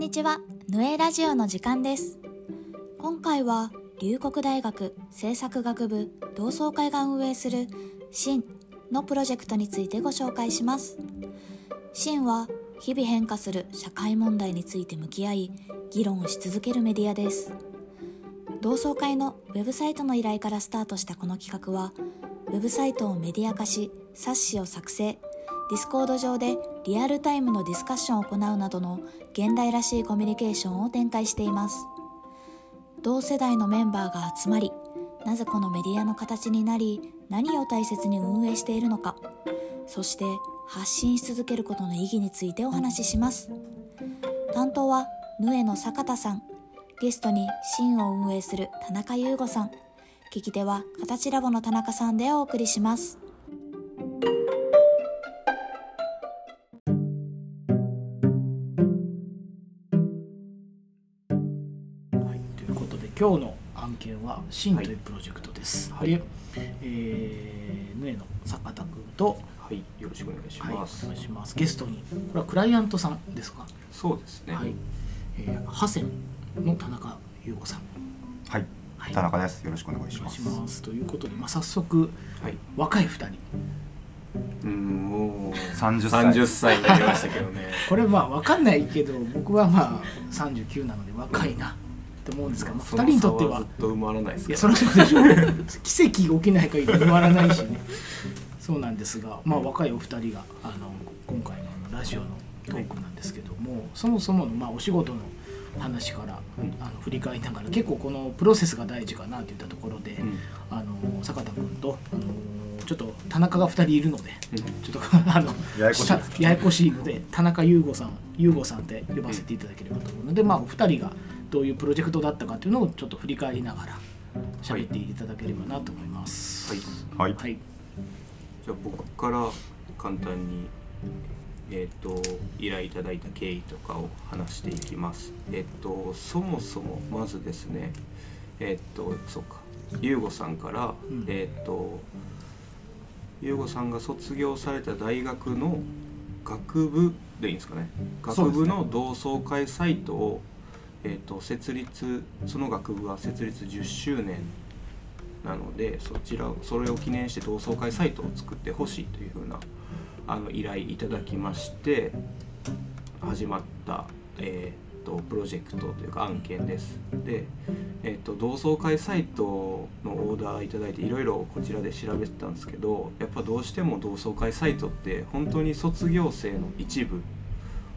にちは、ヌエラジオの時間です。今回は、龍谷大学政策学部同窓会が運営する新のプロジェクトについてご紹介します。新は、日々変化する社会問題について向き合い、議論をし続けるメディアです。同窓会のウェブサイトの依頼からスタートしたこの企画は、ウェブサイトをメディア化し、冊子を作成、ディスコード上でリアルタイムのディスカッションを行うなどの現代らしいコミュニケーションを展開しています。同世代のメンバーが集まり、なぜこのメディアの形になり、何を大切に運営しているのか、そして発信し続けることの意義についてお話しします。担当は、ヌエの坂田さん、ゲストにシンを運営する田中優吾さん、聞き手は形ラボの田中さんでお送りします。今日の案件は「シン」というプロジェクトです。はいで、えー、ヌエの坂田君と、はい、よろしくお願いしはい、おます。願いします。ゲストにこれはクライアントさんですか？そうですね。はい、えー、ハセンの田中優子さん。はい、はい田中です。よろしくお願いしします。ます。ということで、まあ、早速はい。若い二人。うん、もう30歳三十歳になりましたけどね。これまあわかんないけど僕はまあ39なので若いなって思うんですが、まあ、2人にとっては。ずっと埋まらないですいかやそりゃそうでしょ。う奇跡が起きない限り埋まらないしね。そうなんですがまあ若いお二人があの今回のあのラジオのトークなんですけども、そもそものまあお仕事の話から、あの振り返りながら結構このプロセスが大事かなといったところで、うん。あの坂田君とあのちょっと田中が2人いるのでうん。ちょっとあのややこしいしたややこしいので田中優吾さん優吾さんって呼ばせていただければと思うので、まあお二人がどういうプロジェクトだったかというのをちょっと振り返りながら喋っていただければなと思います。はい。はい、はい。じゃあ僕から簡単にえっ、と依頼いただいた経緯とかを話していきます。えっ、とそもそもまずですね、えっ、とそうか、ゆうごさんから、うんえっ、とゆうごさんが卒業された大学の学部でいいんですかね。学部の同窓会サイトをえっ、と設立その学部は設立10周年なのでそちらそれを記念して同窓会サイトを作ってほしいというふうなあの依頼いただきまして始まった、えーとプロジェクトというか案件です。で、えー、と同窓会サイトのオーダーいただいていろいろこちらで調べてたんですけどやっぱどうしても同窓会サイトって本当に卒業生の一部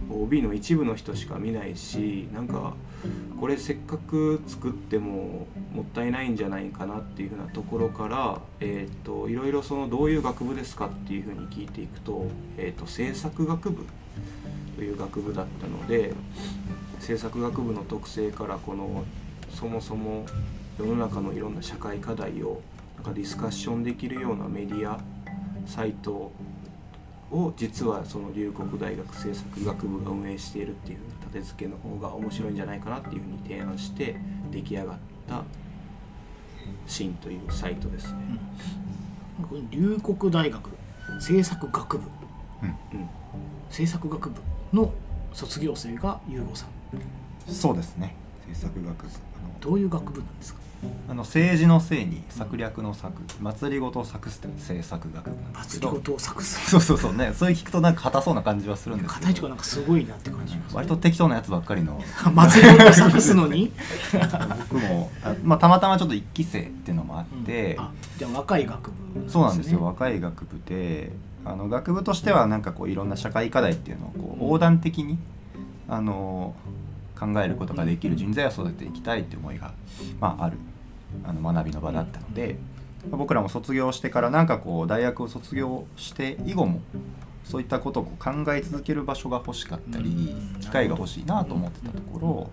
OB の一部の人しか見ないしなんかこれせっかく作ってももったいないんじゃないかなっていうふうなところから、えー、といろいろそのどういう学部ですかっていうふうに聞いていくと,、えー、と制作学部という学部だったので制作学部の特性からこのそもそも世の中のいろんな社会課題をなんかディスカッションできるようなメディアサイトを実はその龍谷大学政策学部が運営しているっていう立て付けの方が面白いんじゃないかなっていうふうに提案して出来上がった「シン」というサイトですね。うん、これ龍谷大学政策学部うん政策学部の卒業生が優吾さんそうですね。政策学部。どういう学部なんですか？あの政治のせいに策略の策、祭りごとを策すって政策学部なんですけど。祭りごとを作すそうそうそうね。それ聞くとなんか硬そうな感じはするんですけど。片市がなんかすごいなって感じします割と適当なやつばっかりの。祭りごとを作すのに？僕もあまあたまたまちょっと一期生っていうのもあって、あじゃあ若い学部そうなんですよ。若い学部であの学部としてはなんかこういろんな社会課題っていうのをこう横断的にあの考えることができる人材を育てていきたいっていう思いが、まあ、あるあの学びの場だったので、まあ僕らも卒業してからなんかこう大学を卒業して以後もそういったことをこう考え続ける場所が欲しかったりうん。機会が欲しいなと思ってたところ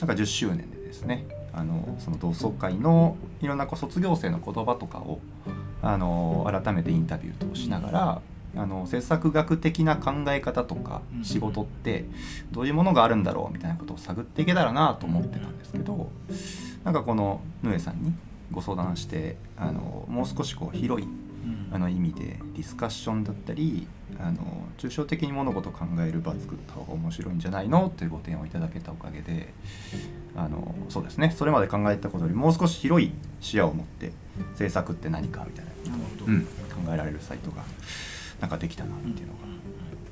なんか10周年でですねあのその同窓会のいろんなこう卒業生の言葉とかをあの改めてインタビューとしながら、あの政策学的な考え方とかうん仕事ってどういうものがあるんだろうみたいなことを探っていけたらなと思ってたんですけどなんかこのヌエさんにご相談してあのもう少しこう広いうん。あの意味でディスカッションだったりあの抽象的に物事を考える場作った方が面白いんじゃないのというご提案をいただけたおかげであのそうですね。それまで考えたことよりもう少し広い視野を持って制作って何かみたいな、なるほど、うん、考えられるサイトがなんかできたなっていうのが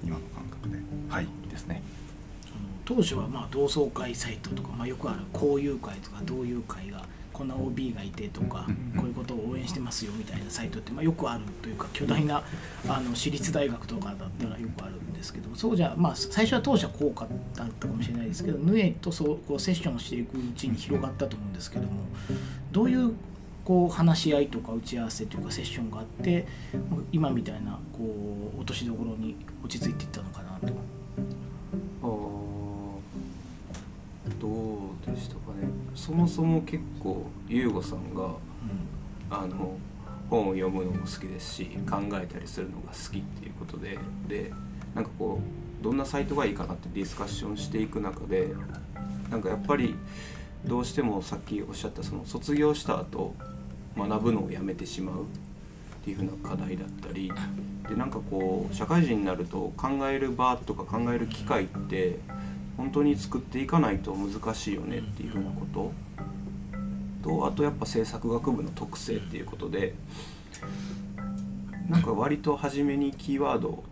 今の感覚で。はいですね。当初はまあ同窓会サイトとか、まあ、よくある交友会とか同友会がこんな OB がいてとか、うんこういうことを応援してますよみたいなサイトって、まあ、よくあるというか巨大なあの私立大学とかだったらよくあるんですけどそうじゃまあ最初は当初は効果だったかもしれないですけどヌエとそうこうセッションをしていくうちに広がったと思うんですけどもどういうこう話し合いとか打ち合わせというかセッションがあって今みたいなこう落としどころに落ち着いていったのかなと。あーどうでしたかねそもそも結構優吾さんがあの本を読むのも好きですし考えたりするのが好きっていうことででなんかこうどんなサイトがいいかなってディスカッションしていく中でなんかやっぱりどうしてもさっきおっしゃったその卒業した後学ぶのをやめてしまうっていうふうな課題だったりでなんかこう社会人になると考える場とか考える機会って本当に作っていかないと難しいよねっていうふうなこと。とあとやっぱ制作学部の特性っていうことでなんか割と初めにキーワード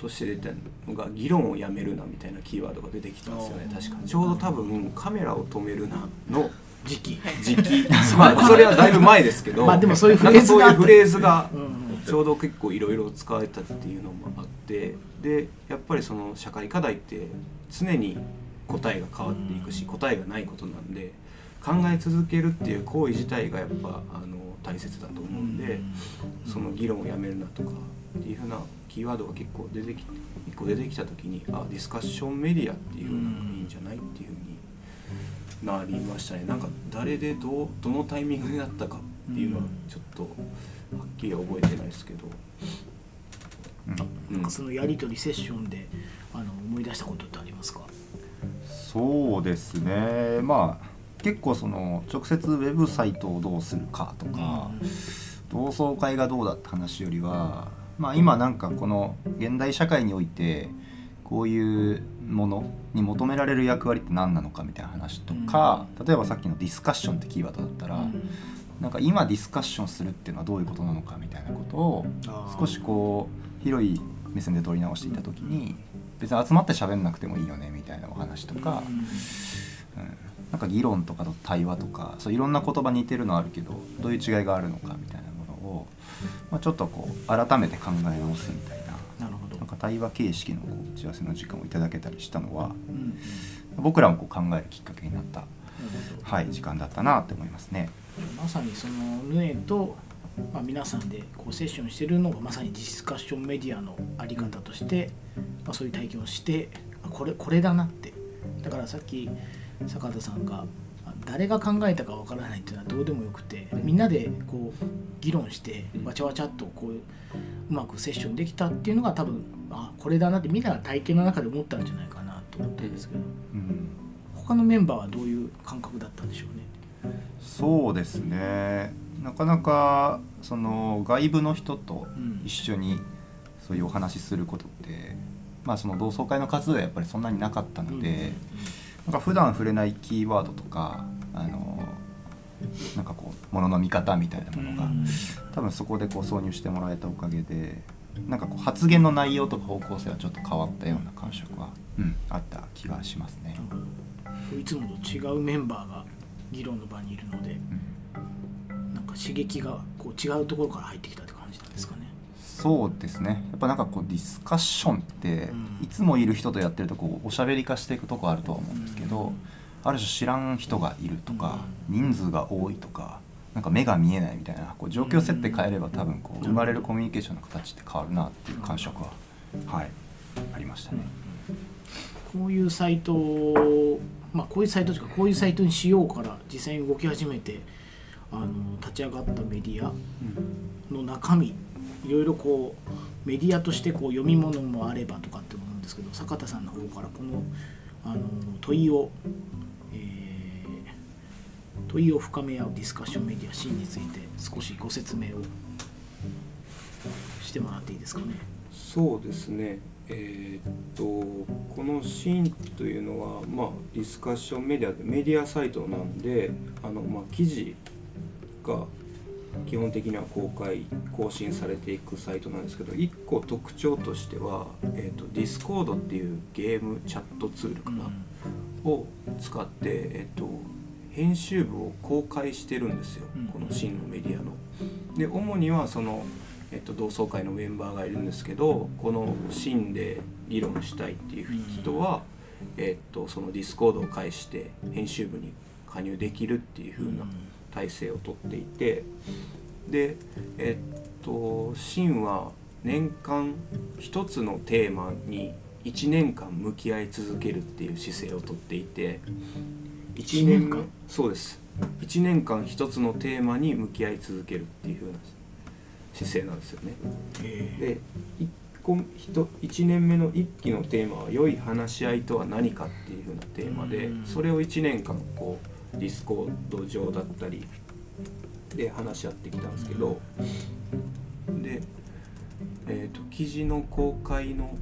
として出たのが「議論をやめるな」みたいなキーワードが出てきたんですよね。確かちょうど多分「カメラを止めるな」の時期。時期。まあそれはだいぶ前ですけどまあでもそういうフレーズがフレーズがうん。ちょうど結構いろいろ使われたっていうのもあってでやっぱりその社会課題って常に答えが変わっていくし答えがないことなんで考え続けるっていう行為自体がやっぱあの大切だと思うんでその議論をやめるなとかっていうふうなキーワードが結構出てきて一個出てきた時にあディスカッションメディアっていうのがいいんじゃないっていうふうになりましたね。なんか誰でどうどのタイミングになったかっていうのはちょっとはっきりは覚えてないですけど、うん。うん。そのやり取りセッションであの思い出したことってありますか？そうですね。まあ結構その直接ウェブサイトをどうするかとか、同窓会がどうだって話よりは、まあ、今なんかこの現代社会においてこういうものに求められる役割って何なのかみたいな話とか、例えばさっきのディスカッションってキーワードだったら、なんか今ディスカッションするっていうのはどういうことなのかみたいなことを少しこう広い目線で取り直していた時に別に集まって喋んなくてもいいよねみたいなお話とか、うん。なんか議論とかと対話とかそういろんな言葉似てるのあるけどどういう違いがあるのかみたいなまあ、ちょっとこう改めて考え直すみたいななるほど。なんか対話形式のこう打ち合わせの時間をいただけたりしたのはうんうん。僕らもこう考えるきっかけになった、はい、時間だったなって思いますね。まさにそのヌエと、まあ、皆さんでこうセッションしてるのがまさにディスカッションメディアのあり方として、まあ、そういう体験をしてあこれこれだなって。だからさっき坂田さんがあ誰が考えたかわからないっていうのはどうでもよくてみんなでこう議論してわちゃわちゃっとこううまくセッションできたっていうのが多分あこれだなってみんなが体験の中で思ったんじゃないかなと思ったんですけどうん。他のメンバーはどういう感覚だったんでしょうね。そうですね。なかなかその外部の人とうん一緒にそういうお話しすることって、まあ、その同窓会の活動はやっぱりそんなになかったので、なんか普段触れないキーワードとかあのなんかこうものの見方みたいなものが、うん多分そこでこう挿入してもらえたおかげでなんかこう発言の内容とか方向性はちょっと変わったような感触は、うん、あった気がしますね。いつもと違うメンバーが議論の場にいるのでうんなんか刺激がこう違うところから入ってきたって。そうですね。やっぱなんかこうディスカッションって、うん。いつもいる人とやってるとこうおしゃべり化していくとこあるとは思うんですけど、うん。ある種知らん人がいるとか、人数が多いとかなんか目が見えないみたいなこう状況設定変えれば多分こう生まれるコミュニケーションの形って変わるなっていう感触は、はい。ありましたね。こういうサイトをまあこういうサイトとかこういうサイトにしようから実際に動き始めてあの立ち上がったメディアの中身いろいろこうメディアとしてこう読み物もあればとかって思うんですけど坂田さんの方からこのあの問いを、えー問いを深め合うディスカッションメディアシンについて少しご説明をしてもらっていいですかね。そうですねえーっとこのシンというのは、まあ、ディスカッションメディアでメディアサイトなんであの、まあ、記事が基本的には公開更新されていくサイトなんですけど1個特徴としては、えーっとディスコードっていうゲームチャットツールかな、を使って、えっと、編集部を公開してるんですよ、うん。このシンのメディアの。で主にはその、えっと、同窓会のメンバーがいるんですけどこのシンで議論したいっていう人は、えっと、そのディスコードを介して編集部に加入できるっていう風な体制をとっていてでえっとシンは年間一つのテーマに1年間向き合い続けるっていう姿勢をとっていて1一年間？そうです。1年間一つのテーマに向き合い続けるっていう風な姿勢なんですよね。え。ーで一個一1年目の1期のテーマは「良い話し合いとは何か」っていう風なテーマでうん。それを1年間こうディスコード上だったりで話し合ってきたんですけどで、えー、と記事の公開の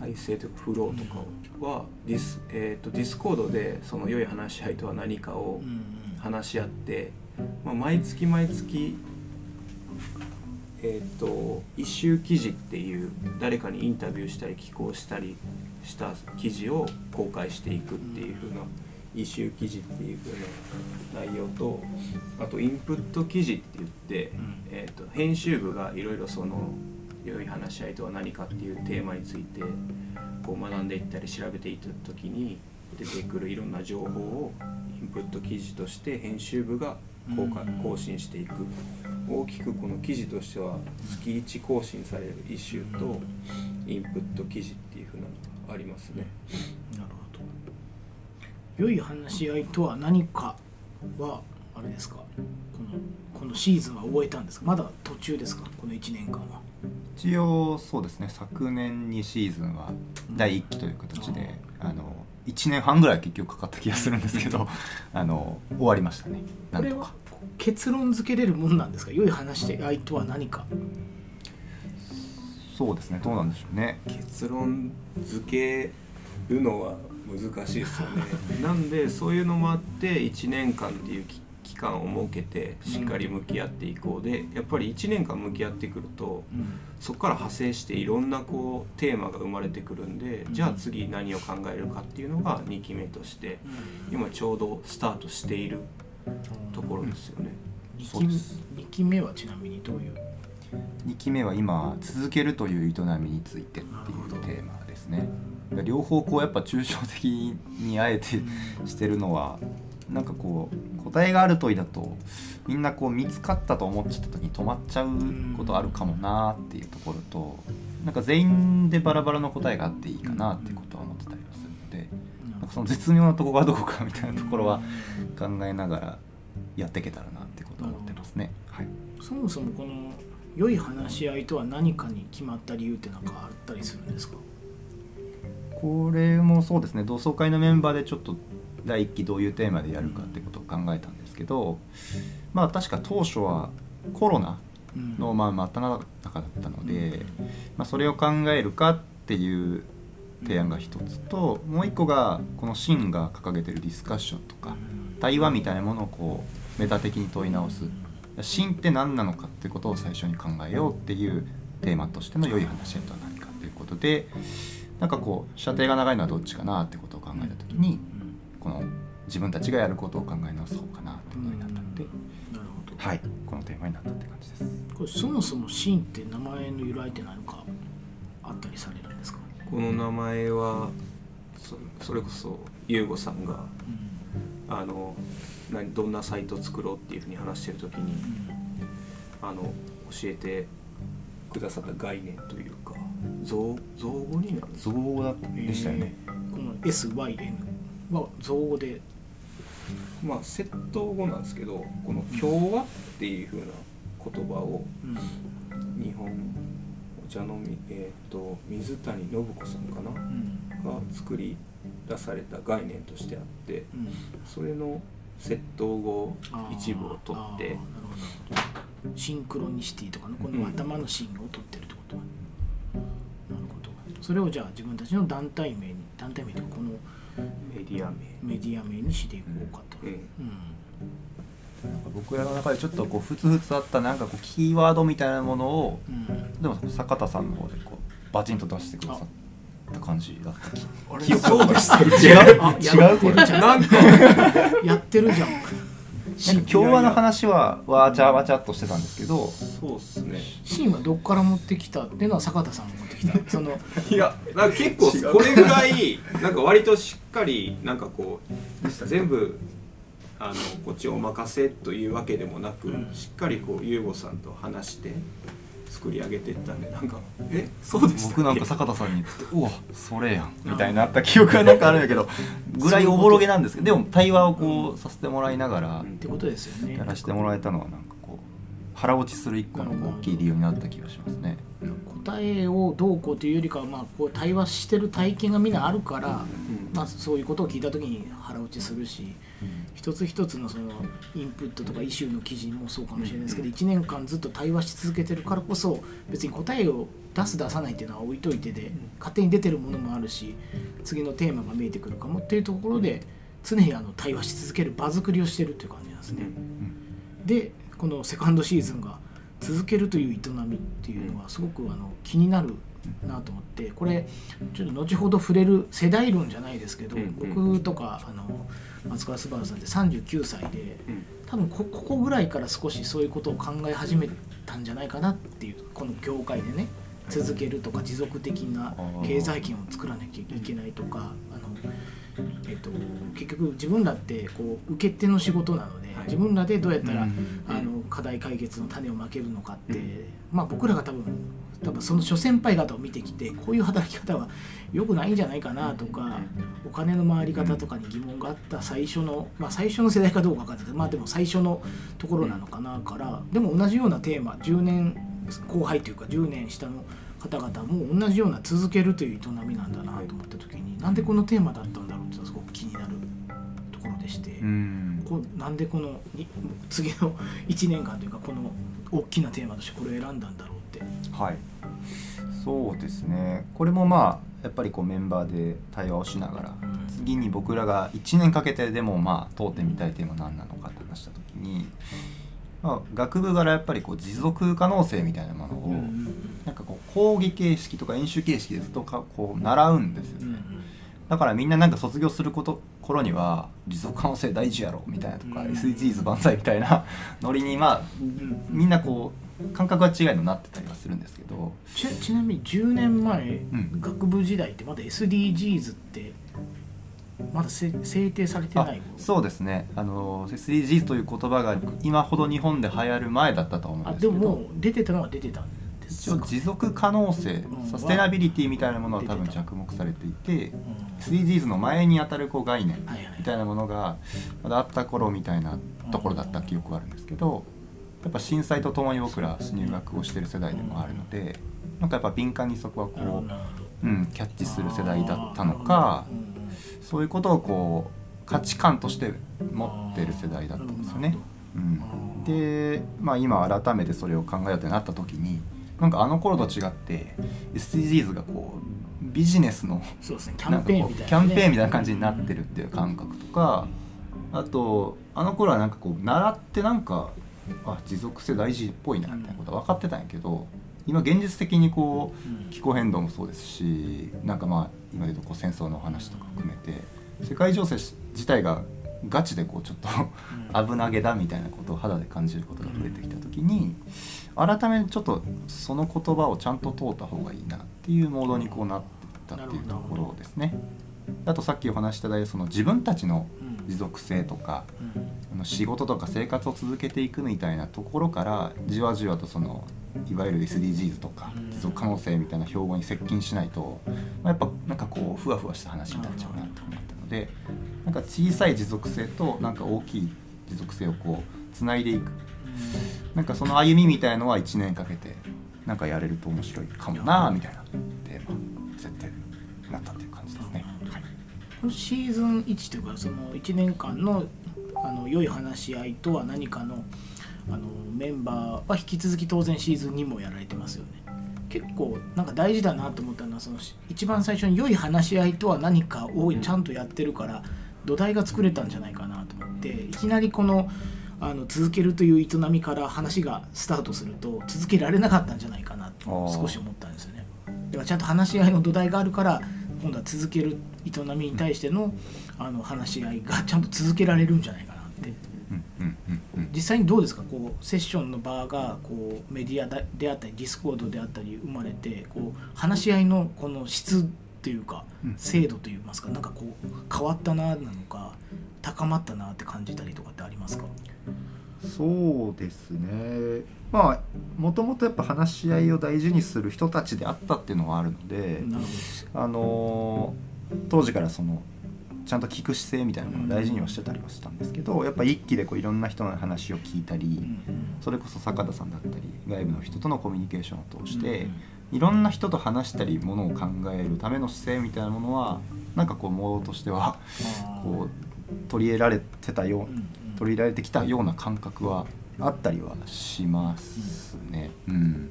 体制というかフローとかはディス,、えー、とディスコードでその良い話し合いとは何かをうん話し合って、まあ、毎月毎月えー、と一周記事っていう誰かにインタビューしたり寄稿したりした記事を公開していくっていう風な一周記事っていう風な内容とあとインプット記事って言って、うん。えー、と編集部がいろいろその良い話し合いとは何かっていうテーマについてこう学んでいったり調べていった時に出てくるいろんな情報をインプット記事として編集部が公開うん。更新していく。大きくこの記事としては月1更新される一周とインプット記事っていう風なのがありますね。なるほど良い話し合いとは何かはあれですか？このこのシーズンは終えたんですか？まだ途中ですか？この1年間は。一応そうですね。昨年にシーズンは第1期という形で、あの1年半ぐらい結局かかった気がするんですけど あの終わりましたね。なこれはんとか結論付けれるもんなんですか？良い話し合いとは何か。そうですね。どうなんでしょうね。結論付けるのは難しいですよね。なんでそういうのもあって1年間っていう期期間を設けてしっかり向き合っていこうでやっぱり1年間向き合ってくるとそこから派生していろんなこうテーマが生まれてくるんでじゃあ次何を考えるかっていうのが2期目として今ちょうどスタートしているところですよね。2期二期目はちなみにどういう？2期目は今続けるという営みについてっていうテーマですね両方こうやっぱ抽象的にあえてしてるのはなんかこう答えがある問いだとみんなこう見つかったと思っちゃった時に止まっちゃうことあるかもなっていうところとなんか全員でバラバラの答えがあっていいかなってことは思ってたりはするのでなんかその絶妙なとこがどこかみたいなところは考えながらやっていけたらなってことは思ってますね。はい。そもそもこの良い話し合いとは何かに決まった理由って何かあったりするんですか？これもそうですね。同窓会のメンバーでちょっと第1期どういうテーマでやるかってことを考えたんですけどまあ確か当初はコロナのまあ真っ只中だったので、まあ、それを考えるかっていう提案が一つともう一個がこのシンが掲げてるディスカッションとか対話みたいなものをこうメタ的に問い直す。真って何なのかってことを最初に考えようっていうテーマとしての良い話し合いとは何かっていうことでなんかこう射程が長いのはどっちかなってことを考えた時にこの自分たちがやることを考え直す方かなってことになったので、なるほど、はい。このテーマになったって感じです。これそもそもシーンって名前の由来って何かあったりされるんですか、この名前はそそれこそ優吾さんがあの何どんなサイトを作ろうっていうふうに話してる時にあの教えてくださった概念というか造造語になる造語だでしたよね。えーこの SYN は造語で。まあ窃盗語なんですけどこの「共和」っていうふうな言葉をうん。日本お茶のみえっ、と水谷信子さんかな？うん。が作り出された概念としてあってうん。それの窃盗語一部を取ってシンクロニシティとかのこの頭のシーンを撮ってるってことは、なるほどそれをじゃあ自分たちの団体名に団体名というかこのメディア名。メディア名にしていこうかと、うん。うん。なんか僕らの中でちょっとこうふつふつあったなんかこうキーワードみたいなものをうん。でも坂田さんの方でこうバチンと出してくださった感じだった気。あれ記憶そうでした違う？あ違うこれ。なんかやってるじゃん共和の話はわちゃわちゃっとしてたんですけど。そうっすね。シーンはどっから持ってきたっていうのは坂田さんが持ってきた。そのいやなんか結構これぐらいなんか割としっかりなんかこう全部あのこっちお任せというわけでもなく、うん。しっかりこう優吾さんと話して作り上げていったんでなんかえ そうです僕なんか坂田さんに言って「うわそれやん」みたいになった記憶がなんかあるんだけど ぐらいおぼろげなんですけどでも対話をこうさせてもらいながらってことですよね。やらせてもらえたのはなんかこう腹落ちする一個の大きい理由になった気がしますね。答えをどうこうというよりかは、まあ、こう対話してる体験がみんなあるから、うんまあ、そういうことを聞いた時に腹落ちするし一つ一つのそのインプットとかイシューの記事もそうかもしれないですけど1年間ずっと対話し続けてるからこそ別に答えを出す出さないっていうのは置いといてで勝手に出てるものもあるし次のテーマが見えてくるかもっていうところで常にあの対話し続ける場作りをしてるっていう感じなんですね。でこのセカンドシーズンが続けるという営みっていうのはすごくあの気になるなと思ってこれちょっと後ほど触れる世代論じゃないですけど、うん。僕とかあの松川昴さんって39歳でうん。多分こここぐらいから少しそういうことを考え始めたんじゃないかなっていうこの業界でね続けるとか持続的な経済圏を作らなきゃいけないとかあの、えっと、結局自分らってこう受け手の仕事なので、はい。自分らでどうやったら、うん。あの課題解決の種をまけるのかって、うん。まあ僕らが多分多分その諸先輩方を見てきてこういう働き方は良くないんじゃないかなとか、お金の回り方とかに疑問があった最初の、まあ、最初の世代かどうかわかんないけどまあでも最初のところなのかなからでも同じようなテーマ10年後輩というか10年下の方々も同じような続けるという営みなんだなと思った時になんでこのテーマだったんだろうってすごく気になるところでして。うんこうなんでこのい次の1年間というかこの大きなテーマとしてこれを選んだんだろう。はい。そうですね。これもまあやっぱりこうメンバーで対話をしながら次に僕らが1年かけてでもまあ通ってみたいテーマ何なのかって話した時に、まあ、学部からやっぱりこう持続可能性みたいなものを、なんかこう講義形式とか演習形式でずっとかこう習うんですよね、だからみんななんか卒業すること頃には持続可能性大事やろみたいなとか、うん SDGs 万歳みたいなノリにまあみんなこう感覚は違いのなってたりはするんですけど。ちちなみに10年前、ん。学部時代ってまだ SDGs ってまだせ制定されてあないそうですね。あの SDGs という言葉が今ほど日本で流行る前だったと思うんあですけど。でももう出てたのは出てたんですか？一応持続可能性うん。サステナビリティみたいなものは多分着目されていてうん。SDGs の前にあたるこう概念みたいなものがまだあった頃みたいなところだった記憶があるんですけどやっぱ震災とともに僕ら入学をしてる世代でもあるのでなんかやっぱ敏感にそこはこう、うん、キャッチする世代だったのかそういうことをこう価値観として持ってる世代だったんですよね。うん、で、まあ、今改めてそれを考えようってなった時になんかあの頃と違って SDGs がこうビジネスのキャンペーンみたいな感じになってるっていう感覚とかあとあの頃はなんかこう習ってなんかあ持続性大事っぽいなみたいなことは分かってたんやけど今現実的にこう気候変動もそうですしなんかまあ今で言うとこう戦争の話とか含めて世界情勢自体がガチでこうちょっと 危なげだみたいなことを肌で感じることが増えてきた時に改めてちょっとその言葉をちゃんと通った方がいいなっていうモードにこうなっていったっていうところですね。あとさっきお話ししたその自分たちのうん持続性とかうん。あの仕事とか生活を続けていくみたいなところからじわじわとそのいわゆる SDGs とかうん。持続可能性みたいな標語に接近しないと、まあやっぱなんかこうふわふわした話になっちゃうなと思ったのでなんか小さい持続性となんか大きい持続性をこうつないでいく。なんかその歩みみたいのは1年かけてなんかやれると面白いかもなみたいなテーマ設定になったっていう感じですね。シーズン1というかその1年間のあの良い話し合いとは何かのあのメンバーは引き続き当然シーズン2もやられてますよね結構なんか大事だなと思ったのはその一番最初に良い話し合いとは何かをちゃんとやってるから土台が作れたんじゃないかなと思っていきなりこのあの続けるという営みから話がスタートすると続けられなかったんじゃないかなと少し思ったんですよね。だからちゃんと話し合いの土台があるから今度は続ける営みに対してのあの話し合いがちゃんと続けられるんじゃないかなって。うんうんうんうん。実際にどうですか？こうセッションの場がこうメディアであったりディスコードであったり生まれてこう話し合いのこの質っていうかうん。精度といいますかなんかこう変わったななのか高まったなって感じたりとかってありますか？そうですね。まあもともとやっぱ話し合いを大事にする人たちであったっていうのはあるので、あのー当時からそのちゃんと聞く姿勢みたいなものを大事にはしてたりはしたんですけどやっぱ一気でこういろんな人の話を聞いたり、それこそ坂田さんだったり外部の人とのコミュニケーションを通して、うんいろんな人と話したりものを考えるための姿勢みたいなものはなんかこうモードとしてはこう取り入れられてたよう取り入れられてきたような感覚はあったりはしますね。うん、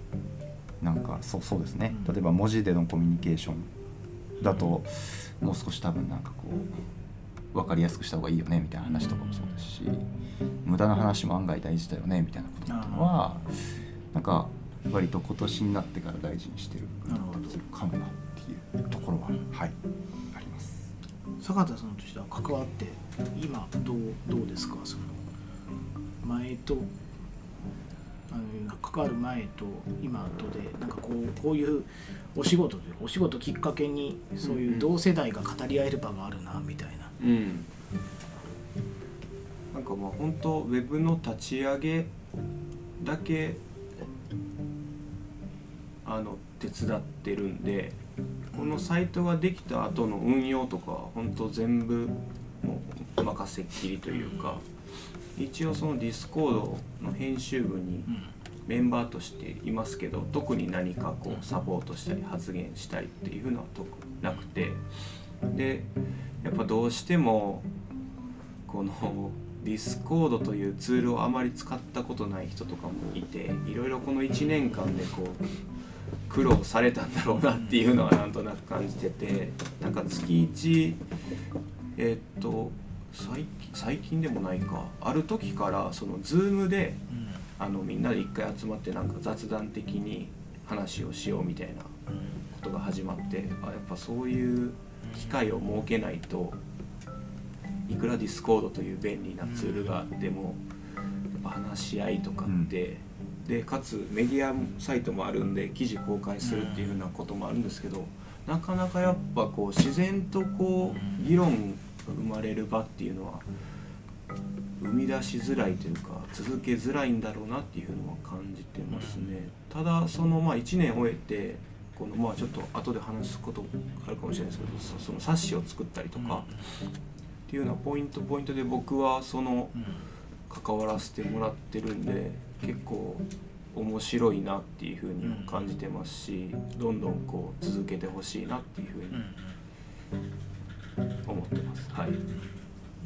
なんかそうそうですね例えば文字でのコミュニケーションだともう少し多分なんかこう分かりやすくした方がいいよねみたいな話とかもそうですし無駄な話も案外大事だよねみたいなことっていうのはなんか割と今年になってから大事にしてるかもなっていうところは、はいあります。坂田さんとしては関わって今どうどうですか？その前とあの関わる前と今とでなんかこうこういうお仕事でお仕事きっかけにそういう同世代が語り合える場があるなみたいな。うん。なんかまあ本当ウェブの立ち上げだけあの手伝ってるんでこのサイトができた後の運用とかは本当全部もう任せっきりというか一応そのディスコードの編集部にうん。メンバーとしていますけど特に何かこうサポートしたり発言したりっていうのは特になくてでやっぱどうしてもこのディスコードというツールをあまり使ったことない人とかもいていろいろこの1年間でこう苦労されたんだろうなっていうのはなんとなく感じててなんか月1えーっと最近最近でもないか。ある時からその Zoom でうん。あのみんなで一回集まってなんか雑談的に話をしようみたいなことが始まってあやっぱそういう機会を設けないといくらディスコードという便利なツールがあってもやっぱ話し合いとかって、でかつメディアサイトもあるんで記事公開するっていうふうなこともあるんですけどなかなかやっぱこう自然とこう議論が生まれる場っていうのは生み出しづらいというか続けづらいんだろうなっていうのは感じてますね。ただそのまあ1年終えてこのまあちょっと後で話すことあるかもしれないですけどそその冊子を作ったりとかっていうようなポイントポイントで僕はそのうん関わらせてもらってるんで結構面白いなっていうふうにも感じてますしどんどんこう続けてほしいなっていうふううんに思ってます。はい、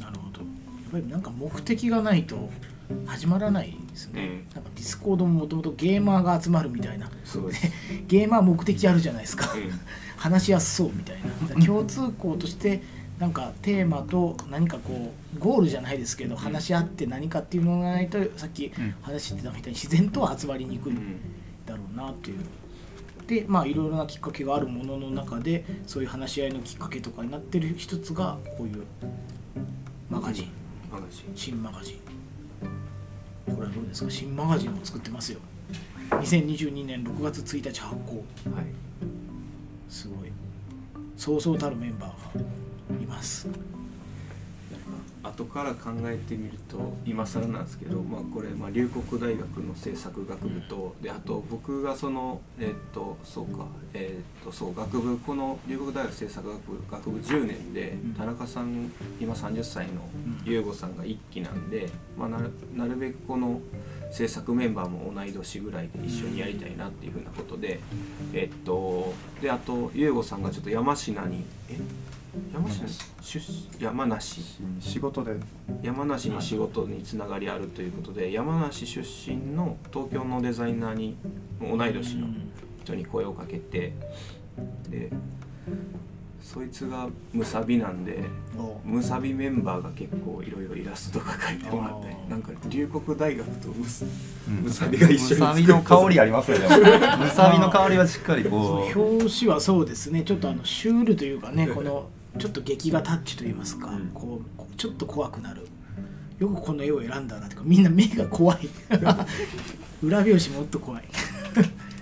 なるほど。やっぱりなんか目的がないと始まらないですね、うん。なんか Discord ももともとゲーマーが集まるみたいな。そうです、ゲーマー目的あるじゃないですか、う話しやすそうみたいな。共通項としてなんかテーマと何かこうゴールじゃないですけど話し合って何かっていうのがないとさっきん。話してたみたいに自然とは集まりにくいん。だろうなっていう。でまあいろいろなきっかけがあるものの中でそういう話し合いのきっかけとかになってる一つがこういうマガジン。話新マガジン。これはどうですか？新マガジンも作ってますよ。2022年6月1日発行。はい。すごい。そうそうたるメンバーがいます後から考えてみると今更なんですけど、まあ、これ、まあ、龍谷大学の政策学部とであと僕がそのえーっとそうかえーっとそう学部この龍谷大学政策学部学部10年でうん。田中さん今30歳のうん。優吾さんが1期なんで、まあ、なるなるべくこの制作メンバーも同い年ぐらいで一緒にやりたいなっていうふうなことで、えっとであと優吾さんがちょっと山科にえ？山梨出身。山梨。仕事で。山梨に仕事につながりあるということで山梨出身の東京のデザイナーに同い年の人に声をかけてでそいつがムサビなんでお。ムサビメンバーが結構いろいろイラストとか描いてもらったりなんか龍谷大学とムスうん。ムサビが一緒にムサビの香りありますよね。ムサビの香りはしっかりこう。表紙はそうですね。ちょっとあのシュールというかねこのちょっと劇画タッチといいますか、うん。こうこうちょっと怖くなる。よくこの絵を選んだなとかみんな目が怖い。裏表紙もっと怖い、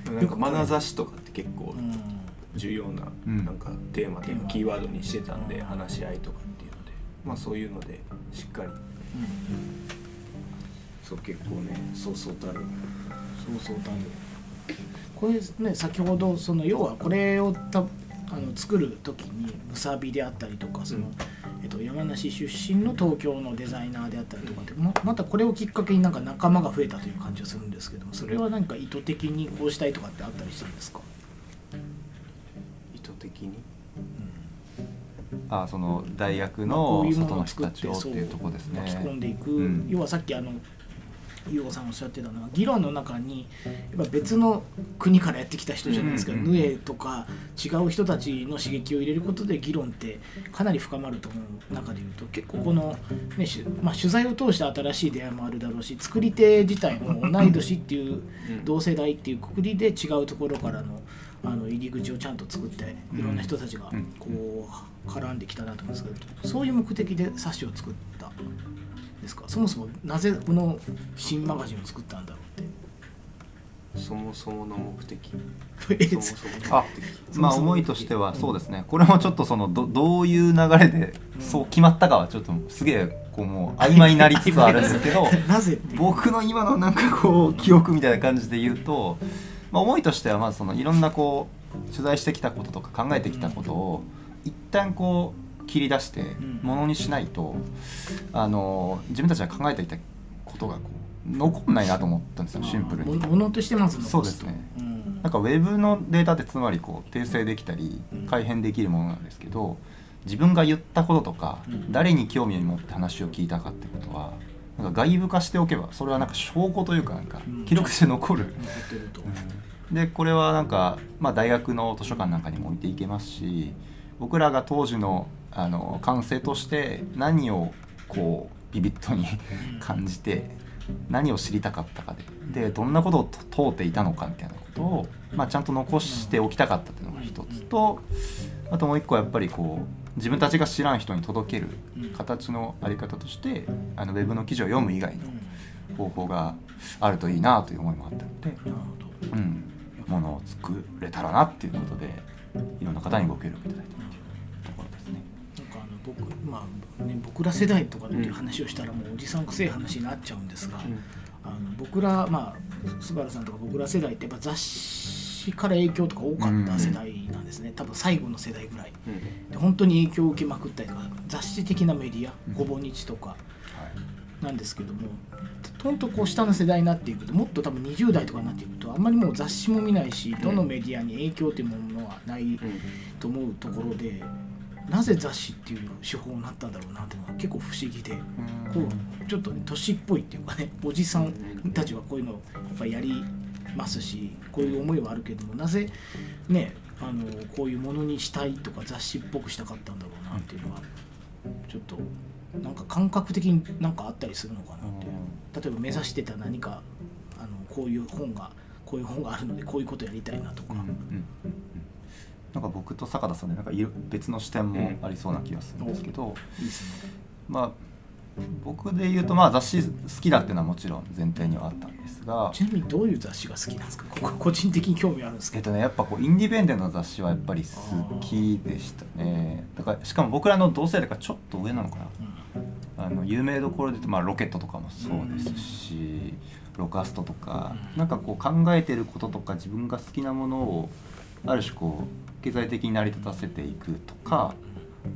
なんか眼差しとかって結構うん。重要なうん。なんかテーマというキーワードにしてたんでうん話し合いとかっていうのでまあそういうのでしっかり。そう結構ねそうそうたる。そうそうだねこれね先ほどその要はこれをたあの作る時にむさびであったりとかその、うんえっと、山梨出身の東京のデザイナーであったりとかでままたこれをきっかけになんか仲間が増えたという感じがするんですけどもそれは何か意図的にこうしたいとかってあったりしたんですか、意図的に？あその大学のういうも外の人たちをっていうところですね。巻き込んでいく、うん。要はさっきあの優子さんおっしゃってたのは議論の中にやっぱ別の国からやってきた人じゃないですか、うんうんヌエとか違う人たちの刺激を入れることで議論ってかなり深まると思う中でいうと結構この、ねしまあ、取材を通して新しい出会いもあるだろうし作り手自体も同い年っていううん。同世代っていうくくりで違うところからのあの入り口をちゃんと作っていろんな人たちがうんこう絡んできたなと思うんですけどそういう目的で冊子を作った。んですか？そもそもなぜこの新マガジンを作ったんだろうって。そもそもの目的。まあ思いとしてはそうですね。これもちょっとそのどどういう流れでそう決まったかはちょっとすげえこうもう曖昧になりつつあるんですけど 僕の今のなんかこう記憶みたいな感じで言うと、まあ、思いとしてはまずそのいろんなこう取材してきたこととか考えてきたことを一旦こう切り出してん。ものにしないとあの自分たちが考えてきたことがこう残んないなと思ったんですよシンプルに。もものとしてますとそうですね。うん。なんかウェブのデータってつまりこう訂正できたりうん。改変できるものなんですけど自分が言ったこととか、うん。誰に興味を持って話を聞いたかってことはなんか外部化しておけばそれはなんか証拠というかなんかうん。記録して残る、残ってると、でこれはなんか、まあ、大学の図書館なんかにも置いていけますし僕らが当時のあの感性として何をこうビビッドに感じて何を知りたかったかで。でどんなことをと問うていたのかみたいなことを、まあ、ちゃんと残しておきたかったっていうのが一つとあともう一個はやっぱりこう自分たちが知らん人に届ける形のあり方としてあのウェブの記事を読む以外うんの方法があるといいなという思いもあったので。うん、ものを作れたらなっていうことでいろんな方にご協力いただいていう僕,、まあね、僕ら世代とかっていう話をしたらもうおじさんくせえ話になっちゃうんですが、あの僕らまあスバルさんとか僕ら世代ってやっぱ雑誌から影響とか多かった世代なんですね、多分最後の世代ぐらい。うん。で本当に影響を受けまくったりとか雑誌的なメディアうん。ほぼ日とかはい。なんですけどもほんとこう下の世代になっていくともっと多分20代とかになっていくとあんまりもう雑誌も見ないしどのメディアに影響というものはないうん。と思うところでなぜ雑誌っていう手法になったんだろうなっていうのが結構不思議で。こうちょっとね年っぽいっていうかねおじさんたちはこういうのやっぱやりますしこういう思いはあるけどもなぜねあのこういうものにしたいとか雑誌っぽくしたかったんだろうなっていうのはちょっとなんか感覚的になんかあったりするのかなっていう。例えば目指してた何かあのこういう本がこういう本があるのでこういうことやりたいなとか、うんうんなんか僕と坂田さんでなんか別の視点もありそうな気がするんですけど、いいですね。まあ僕で言うとまあ雑誌好きだっていうのはもちろん前提にはあったんですがちなみにどういう雑誌が好きなんですか？個人的に興味あるんですけど。えっとねやっぱこうインディペンデントの雑誌はやっぱり好きでしたね。だからしかも僕らの同世代からちょっと上なのかな。うん。あの有名どころで言うと、まあ、ロケットとかもそうですし、ロカストとか、うん。なんかこう考えてることとか自分が好きなものをある種こう経済的に成り立たせていくとか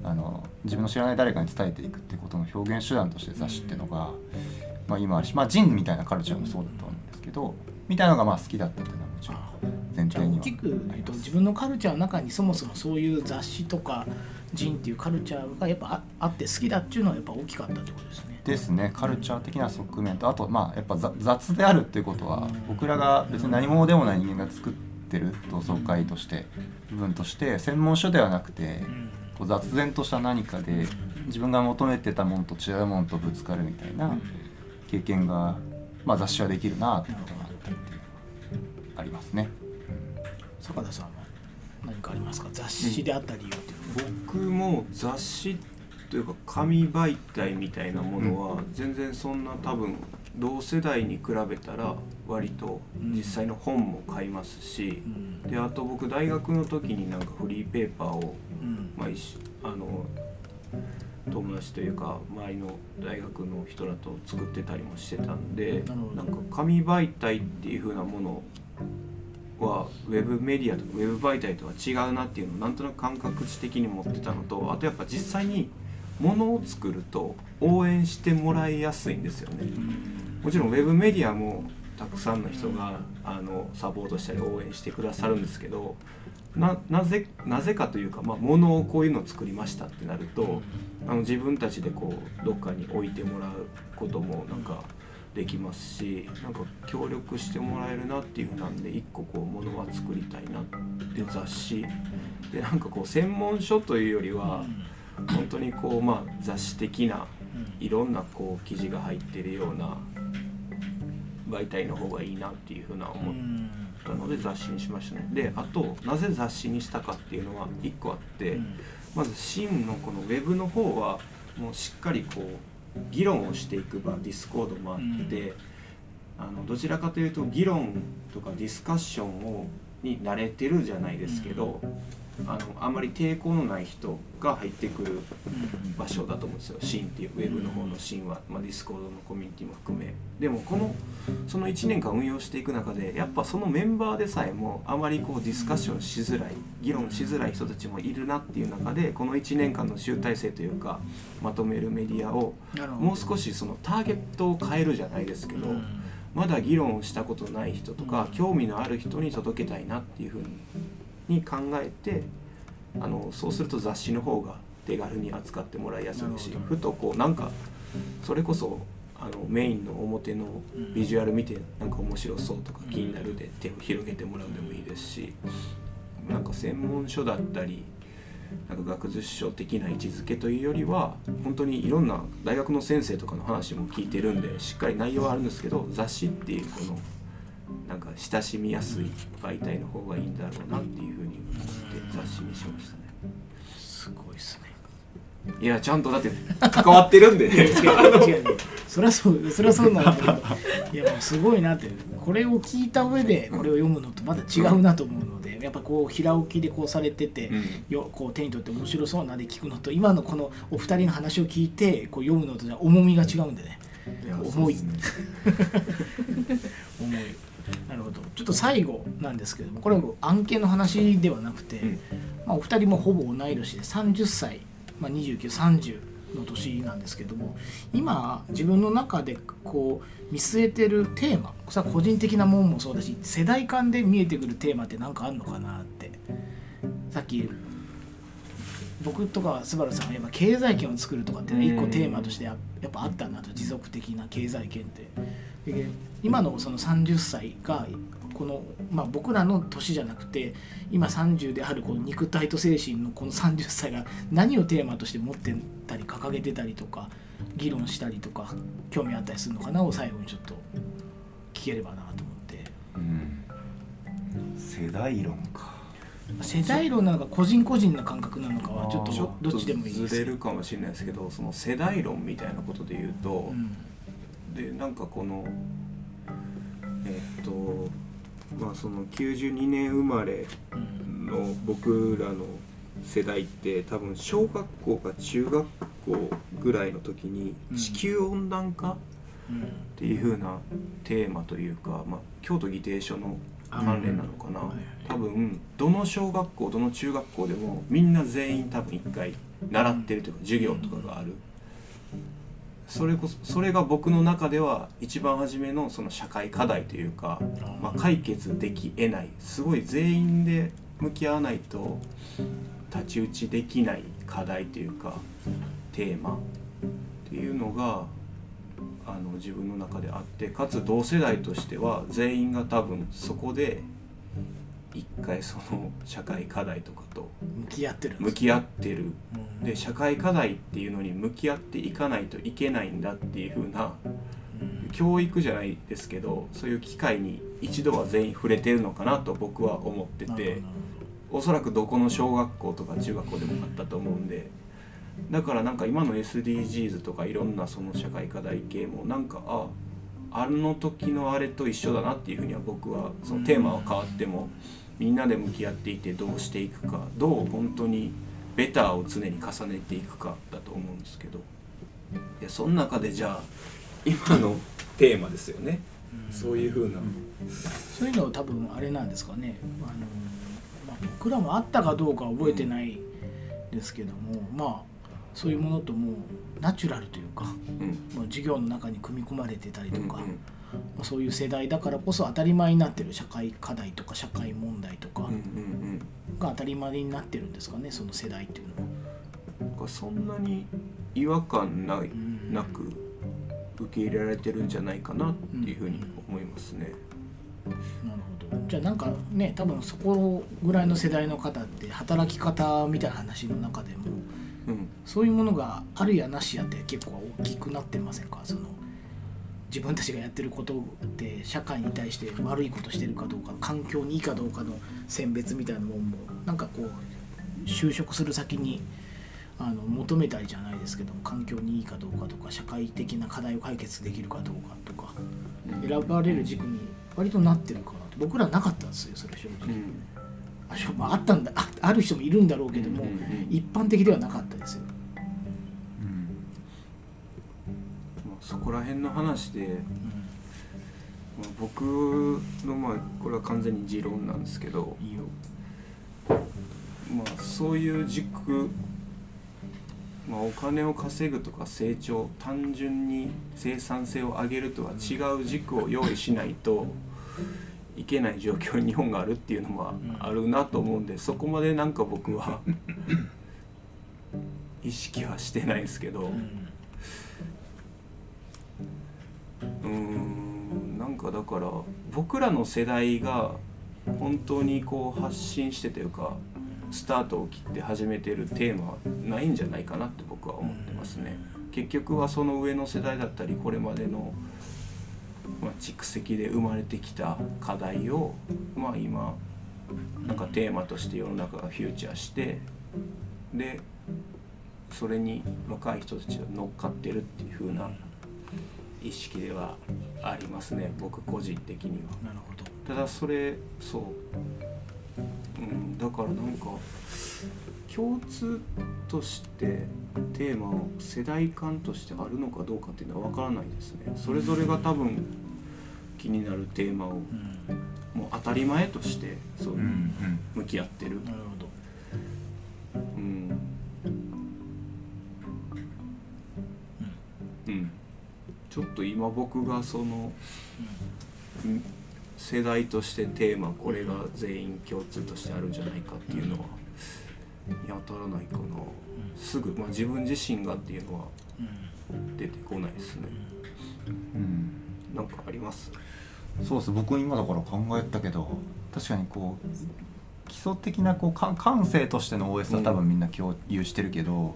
あの自分の知らない誰かに伝えていくっていうことの表現手段として雑誌っていうのが、まあ、今あるし、まあ、ジンみたいなカルチャーもそうだと思うんですけどみたいなのがまあ好きだったっていうのはもちろん前提には大きく言うと自分のカルチャーの中にそもそもそういう雑誌とか人っていうカルチャーがやっぱああって好きだっていうのはやっぱ大きかったってことですね。ですねカルチャー的な側面とあとまあやっぱざ雑であるっていうことは僕らが別に何者でもない人間が作ってる同窓会として部分として専門書ではなくてうん。こう雑然とした何かで自分が求めてたものと違うものとぶつかるみたいな経験が、まあ、雑誌はできるなっていうことがあったっていうありますね。坂田さんは何かありますか？雑誌であった理由っていうのは。僕も雑誌というか紙媒体みたいなものは全然そんな多分同世代に比べたら割と実際の本も買いますしうん。であと僕大学の時になんかフリーペーパーをうん。まあ、あの友達というか周りの大学の人らと作ってたりもしてたんでなんか紙媒体っていう風なものはウェブメディアとかウェブ媒体とは違うなっていうのをなんとなく感覚値的に持ってたのとあとやっぱ実際にものを作ると応援してもらいやすいんですよね。もちろんウェブメディアもたくさんの人があのサポートしたり応援してくださるんですけどなぜなぜかというか、まあ、物をこういうのを作りましたってなるとあの自分たちでこうどっかに置いてもらうこともなんかできますしなんか協力してもらえるなっていうふうなんで一個こう物は作りたいなって雑誌でなんかこう専門書というよりは本当にこうまあ雑誌的ないろんなこう記事が入ってるような媒体の方がいいなっていうふうな思ったので雑誌にしましたね。であとなぜ雑誌にしたかっていうのは1個あって、まず真のこのウェブの方はもうしっかりこう議論をしていく場 Discord もあって、あのどちらかというと議論とかディスカッションをに慣れてるじゃないですけど、あのあまり抵抗のない人が入ってくる場所だと思うんですよ。シーンっていうウェブの方のシーンは、まあ、 Discord のコミュニティも含め。でもこのその1年間運用していく中でやっぱそのメンバーでさえもあまりこうディスカッションしづらい議論しづらい人たちもいるなっていう中でこの1年間の集大成というかまとめるメディアをもう少しそのターゲットを変えるじゃないですけど、まだ議論をしたことない人とか、興味のある人に届けたいなっていうふうに考えてあのそうすると雑誌の方が手軽に扱ってもらいやすいしふとこうなんかそれこそあのメインの表のビジュアル見てなんか面白そうとか気になるで手を広げてもらうでもいいですしなんか専門書だったりなんか学術書的な位置づけというよりは本当にいろんな大学の先生とかの話も聞いてるんでしっかり内容はあるんですけど雑誌っていうこのなんか親しみやすい媒体の方がいいんだろうなっていうふうに思って雑誌にしましたね。すごいですね。いやちゃんとだって 関わってるんで。違う違う。そりゃそうそりゃそうなんだけど。いやもうすごいなって。これを聞いた上でこれを読むのとまた違うなと思うのでやっぱこう平置きでこうされてて、うん。よこう手に取って面白そうなんで聞くのと今のこのお二人の話を聞いてこう読むのとじゃ重みが違うんでね。重い。重いなるほど。ちょっと最後なんですけどもこれは案件の話ではなくて、うん。まあ、お二人もほぼ同い年で30歳、まあ、2930の年なんですけども今自分の中でこう見据えてるテーマそれは個人的なもんもそうだし世代間で見えてくるテーマって何かあるのかなってさっき僕とかスバルさんはやっぱ経済圏を作るとかっていうのは一個テーマとしてややっぱあったなと持続的な経済圏って。で今のその30歳がこの、まあ、僕らの年じゃなくて今30であるこの肉体と精神のこの30歳が何をテーマとして持ってたり掲げてたりとか議論したりとか興味あったりするのかなを最後にちょっと聞ければなと思って。うん。世代論か世代論なのか個人個人な感覚なのかはちょっととどっちでもいいです。ずれるかもしれないですけどその世代論みたいなことで言うと、うん。でなんかこのえっとまあその92年生まれうん。の僕らの世代って多分小学校か中学校ぐらいの時にうん。地球温暖化っうん。ていう風なテーマというか、まあ、京都議定書の関連なのかな、はいはい多分どの小学校どの中学校でもみんな全員多分一回習ってるというか授業とかがある。それこそそれが僕の中では一番初めのその社会課題というか、まあ、解決できえない。すごい全員で向き合わないと太刀打ちできない課題というかテーマっていうのがあの自分の中であってかつ同世代としては全員が多分そこで一回その社会課題とかと向き合ってる向すき合ってる。うん。で社会課題っていうのに向き合っていかないといけないんだっていう風なうん。教育じゃないですけどそういう機会に一度は全員触れてるのかなと僕は思ってておそらくどこの小学校とか中学校でもあったと思うんでだからなんか今の SDGs とかいろんなその社会課題系もなんかああの時のあれと一緒だなっていうふうには僕はそのテーマは変わってもみんなで向き合っていてどうしていくかどう本当にベターを常に重ねていくかだと思うんですけど。でその中でじゃあ今のテーマですよね。そういうふうな。そういうのは多分あれなんですかね。あの、まあ、僕らもあったかどうかは覚えてないですけども、まあそういうものともうナチュラルというかうん。もう授業の中に組み込まれてたりとか、うんまあ、そういう世代だからこそ当たり前になってる社会課題とか社会問題とかうんうんうん。が当たり前になってるんですかねその世代っていうのは。なんかそんなに違和感ないうんなく受け入れられてるんじゃないかなっていうふうに思いますね。なるほど。じゃあなんかね多分そこぐらいの世代の方って働き方みたいな話の中でもうん、そういうものがあるやなしやって結構大きくなってませんか？その自分たちがやってることって社会に対して悪いことしてるかどうか環境にいいかどうかの選別みたいなもんもなんかこう就職する先にあの求めたりじゃないですけども環境にいいかどうかとか社会的な課題を解決できるかどうかとか選ばれる軸に割となってるかなって僕らなかったんですよそれ正直。うんまあ、あったんだあある人もいるんだろうけども、うんうんうん。一般的ではなかったですよ。まあ、そこら辺の話で、うん。まあ、僕のまあこれは完全に持論なんですけど、まあ、そういう軸、まあ、お金を稼ぐとか成長単純に生産性を上げるとは違う軸を用意しないといけない状況に日本があるっていうのはあるなと思うんでそこまでなんか僕は意識はしてないですけど。うーんなんかだから僕らの世代が本当にこう発信してというかスタートを切って始めてるテーマはないんじゃないかなって僕は思ってますね。結局はその上の世代だったりこれまでの、まあ、蓄積で生まれてきた課題を、まあ、今なんかテーマとして世の中がフューチャーしてでそれに若い人たちが乗っかってるっていう風な意識ではありますね僕個人的には。なるほど。ただそれそう、うん、だからなんか共通としてテーマを世代間としてあるのかどうかっていうのは分からないですね。それぞれが多分気になるテーマをうん。もう当たり前としてそう向き合ってる、なるほど。うん。うん、ちょっと今僕がそのうん。世代としてテーマこれが全員共通としてあるんじゃないかっていうのは見当たらないかなすぐ、まあ、自分自身がっていうのはうん。出てこないですねうん。なんかあります？そうです。僕今だから考えたけど確かにこう基礎的なこうか感性としての OS は多分みんな共有してるけど、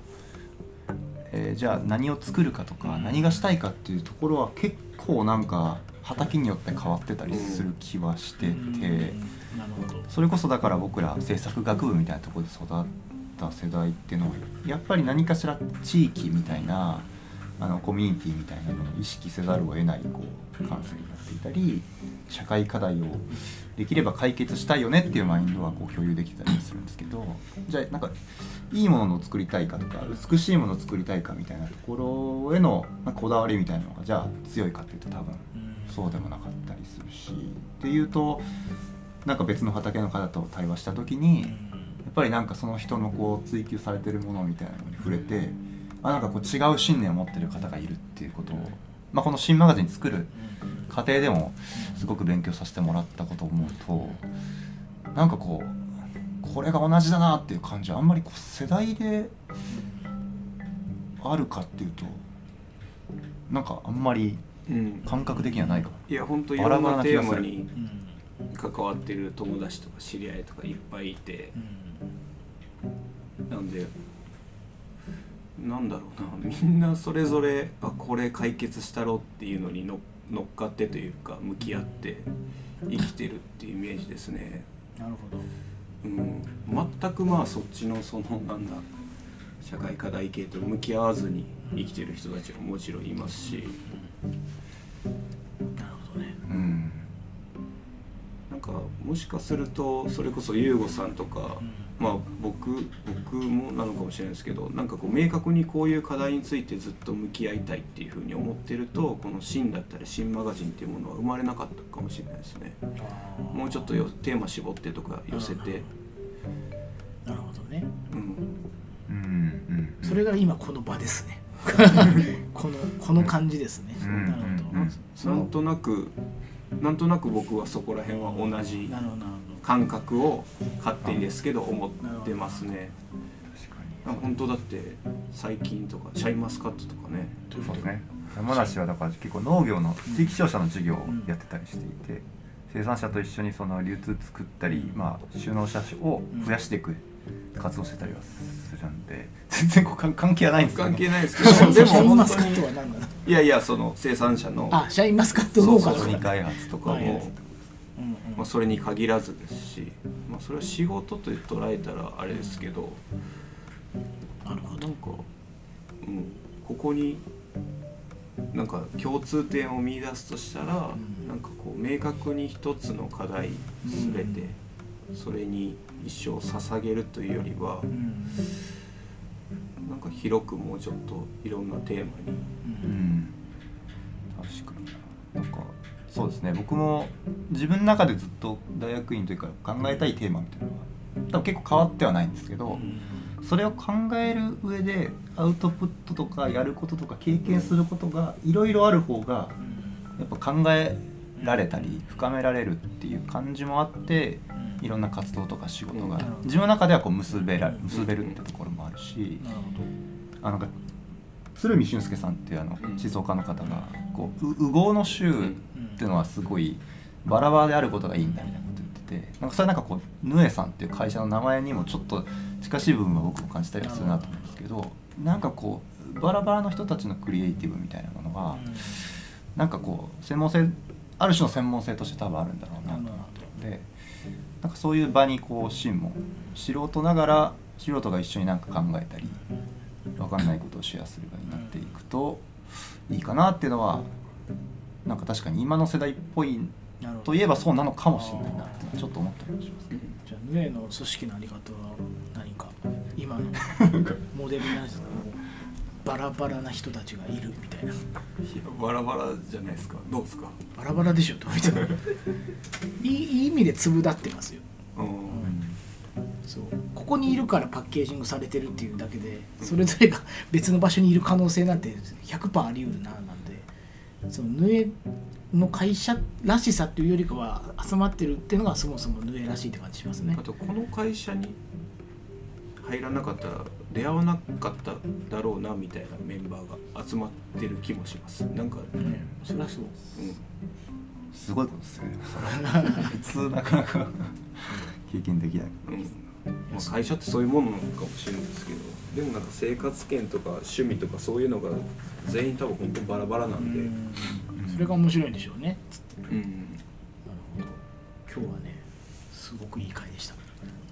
えーじゃあ何を作るかとか何がしたいかっていうところは結構なんか畑によって変わってたりする気はしてて、うんなるほど。それこそだから僕ら制作学部みたいなとこで育った世代っていうのはやっぱり何かしら地域みたいなあのコミュニティみたいなのを意識せざるを得ないこう感性になっていたり社会課題をできれば解決したいよねっていうマインドはこう共有できたりするんですけどじゃあなんかいいものを作りたいかとか美しいものを作りたいかみたいなところへのこだわりみたいなのがじゃあ強いかっていうと多分そうでもなかったりするしっていうとなんか別の畑の方と対話した時にやっぱりなんかその人のこう追求されてるものみたいなのに触れてあなんかこう違う信念を持ってる方がいるっていうことを、まあ、この新マガジン作る過程でもすごく勉強させてもらったことを思うとなんかこうこれが同じだなっていう感じはあんまりこう世代であるかっていうとなんかあんまりうん。感覚的にはないかも。いや本当いろんなテバラな気がする。ーマにうん関わってる友達とか知り合いとかいっぱいいて。うんなんでなんだろうな。みんなそれぞれあこれ解決したろっていうのにの乗っかってというか向き合って生きてるっていうイメージですね。なるほど。うん、全くまあそっちのそのなんだ社会課題系と向き合わずに生きてる人たちももちろんいますし。なるもしかするとそれこそ優吾さんとか、まあ僕僕もなのかもしれないですけどなんかこう明確にこういう課題についてずっと向き合いたいっていうふうに思ってるとこの「新」だったり「新マガジン」っていうものは生まれなかったかもしれないですね。もうちょっとよテーマ絞ってとか寄せて、なるほどね。うん、うんうんそれが今この場ですね。このこの感じですね、うん。なるほど、なんとなくなんとなく僕はそこら辺は同じ感覚を勝手にですけど思ってますね。確かあ本当だって最近とかシャインマスカットとかね。そうですね。山梨はだから結構農業の地域商社の授業をやってたりしていて、生産者と一緒にその流通作ったり、まあ、収納者を増やしていく活動してたりはするんで全然こう関関係はないんですよ、ね、関係ないですけどでもシャインマ本当にスカットは何だろういやいやその生産者のあシャインマスカット農家の開発とかもうんうん。まあ、それに限らずですし、まあ、それは仕事と捉えたらあれですけどなるほど。なんか、うん、ここになんか共通点を見出すとしたら、ん。なんかこう明確に一つの課題全てそれに一生捧げるというよりはう、ん。なんか広くもうちょっといろんなテーマに。うん。うん確かに。ななんかそうですね。僕も自分の中でずっと大学院というか考えたいテーマみたいなのは多分結構変わってはないんですけど、それを考える上でアウトプットとかやることとか経験することがいろいろある方がやっぱ考えられたり深められるっていう感じもあっていろんな活動とか仕事がうん。自分の中ではこう結べら結べるってところもあるしあの鶴見俊介さんっていうあのうん。思想家の方がこうの衆どっていうのはすごいバラバラであることがいいんだみたいなこと言っててなんかそれなんかこうヌエさんっていう会社の名前にもちょっと近しい部分は僕も感じたりはするなと思うんですけどなんかこうバラバラの人たちのクリエイティブみたいなものがなんかこう専門性ある種の専門性として多分あるんだろうなと思って。でなんかそういう場にこう真も素人ながら素人が一緒になんか考えたり分かんないことをシェアする場になっていくといいかなっていうのはなんか確かに今の世代っぽいといえばそうなのかもしれないなってちょっと思ったりもしますじゃあヌエの組織のあり方は何か？今のモデルになる人もバラバラな人たちがいるみたいな。いやバラバラじゃないですか。どうですか、バラバラでしょどう見ても。いいいい意味で粒立ってますここにいるからパッケージングされてるっていうだけでそれぞれが別の場所にいる可能性なんて100%あり得るななんでそのヌエの会社らしさっていうよりかは集まってるっていうのがそもそもヌエらしいって感じしますね。あとこの会社に入らなかったら出会わなかっただろうなみたいなメンバーが集まってる気もします。なんか、うんねそりゃそう。すごいことですよね。普通なかなか経験できない。うんまあ、会社ってそういうものなのかもしれないですけどでもなんか生活圏とか趣味とかそういうのが全員多分本当バラバラなんで、うん。それが面白いんでしょうね。うん。なるほど。今日はねすごくいい回でした。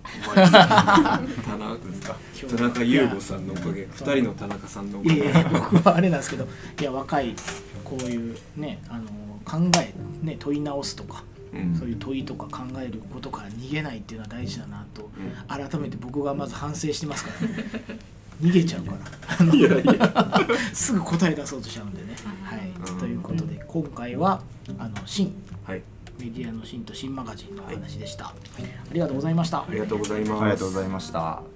田中ですか？田中優吾さんのおかげ。や二人の田中さんのおかげ。いや僕はあれなんですけどいや若いこういうねあの考えね問い直すとか、うんそういう問いとか考えることから逃げないっていうのは大事だなと。うん。改めて僕がまず反省してますからね。逃げちゃうから。あの すぐ答え出そうとしちゃうんでね。はい。うん。ということで今回はあの新はい。メディアの新と新マガジンのお話でした。ありがとうございました。あ。りがとうございます。ありがとうございました